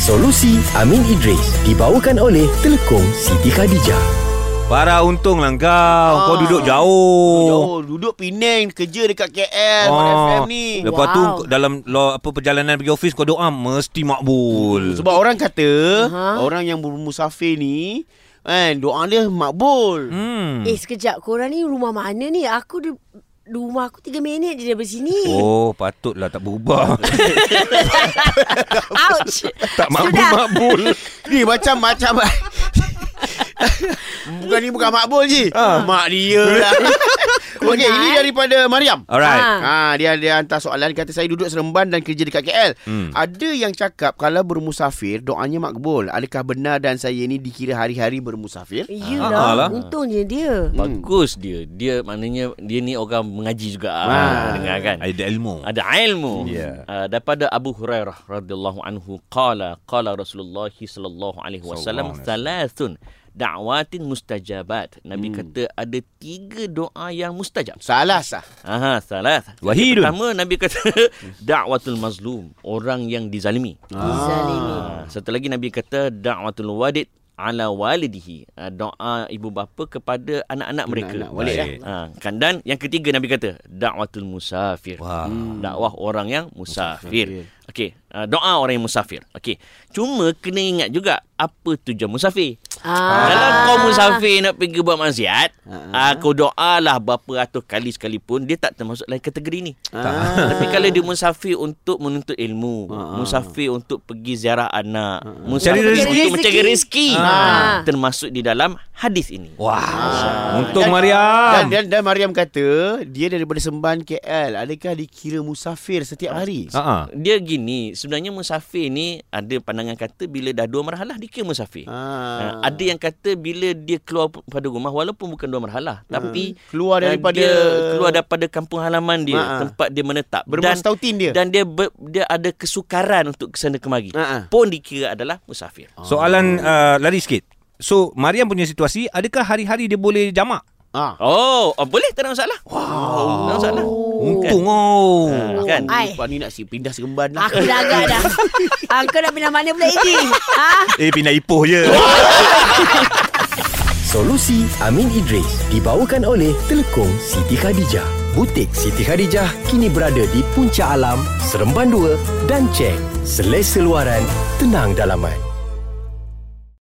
Solusi Amin Idris dibawakan oleh Telekom Siti Khadijah. Para untung lah kau. Kau Ah. duduk jauh. Jauh duduk Penang kerja dekat KL oh. FM ni. Lepas tu Wow. dalam lo, apa perjalanan pergi office kau doa mesti makbul. Sebab orang kata Aha. orang yang bermusafir ni kan doa dia makbul. Hmm. Eh sekejap Korang ni rumah mana ni Aku di Rumah aku 3 minit je dari sini Oh, patutlah tak berubah. Ouch tak Sudah. makbul-makbul. Ni macam macam Bukan ni bukan makbul je. Ah. Mak dia lah. Okey, ini daripada Mariam. Alright. Ah. Ha, dia dia hantar soalan kata saya duduk Seremban dan kerja dekat KL. Hmm. Ada yang cakap kalau bermusafir doanya makbul. Adakah benar dan saya ni dikira hari-hari bermusafir? Ah, Yelah lah. Untungnya dia Bagus dia. Dia maknanya dia ni orang mengaji juga. Ah. Ah. Dengar kan? Ada ilmu. Ada ilmu. Ya. Uh, daripada Abu Hurairah radhiyallahu anhu qala qala Rasulullah sallallahu alaihi wasallam thalathun da'watin mustajabat. Nabi Hmm. kata ada tiga doa yang mustajab. Salah sah. Aha, salah. Wahidun. Pertama Nabi kata da'watul mazlum, orang yang dizalimi. Dizalimi Ah, satu lagi Nabi kata da'watul wadid ala walidihi. Ah, doa ibu bapa kepada anak-anak mereka. Anak-anak walid Baik. dah. Ha, kan dan yang ketiga Nabi kata da'watul musafir. Wah. Dakwah orang yang musafir. Musafir. Okey, uh, doa orang yang musafir. Okey. Cuma kena ingat juga apa tujuan musafir. ah. Kalau kau musafir nak pergi buat maksiat, Ah. kau doalah berapa ratus kali sekalipun dia tak termasuk dalam kategori ni. Ah. Tapi kalau dia musafir untuk menuntut ilmu, Ah. musafir untuk pergi ziarah anak, Cari musafir rezeki. untuk mencari rezeki, Ah. termasuk di dalam hadis ini. Wah. Untung Dan- Mariam. Dan, dan, dan Mariam kata dia daripada Semban KL. Adakah dikira musafir setiap hari? Ha Dia gini, sebenarnya musafir ni ada pandangan kata bila dah dua marhalah dia kira musafir. Ah. Ada yang kata bila dia keluar pada rumah walaupun bukan dua marhalah tapi Keluar uh, daripada- dia keluar daripada kampung halaman dia, ah. tempat dia menetap Bermas dan tautin dia. dan dia ber, dia ada kesukaran untuk ke sana kemari. Ah, ah. Pun dikira adalah musafir. Soalan uh, lari sikit. So, Mariam punya situasi, adakah hari-hari dia boleh jamak? Ah. Oh, oh boleh tak ada masalah. Wow. Tak ada masalah. Untung oh. Kan? Ai. Lepas ni nak si pindah Seremban lah. Aku dah agak dah Angka nak pindah mana pula Iji ha? Eh, pindah Ipoh je. Solusi Amin Idris dibawakan oleh Telekom Siti Khadijah. Butik Siti Khadijah kini berada di Puncak Alam, Seremban 2 dan Cheng. Selesa luaran, tenang dalaman.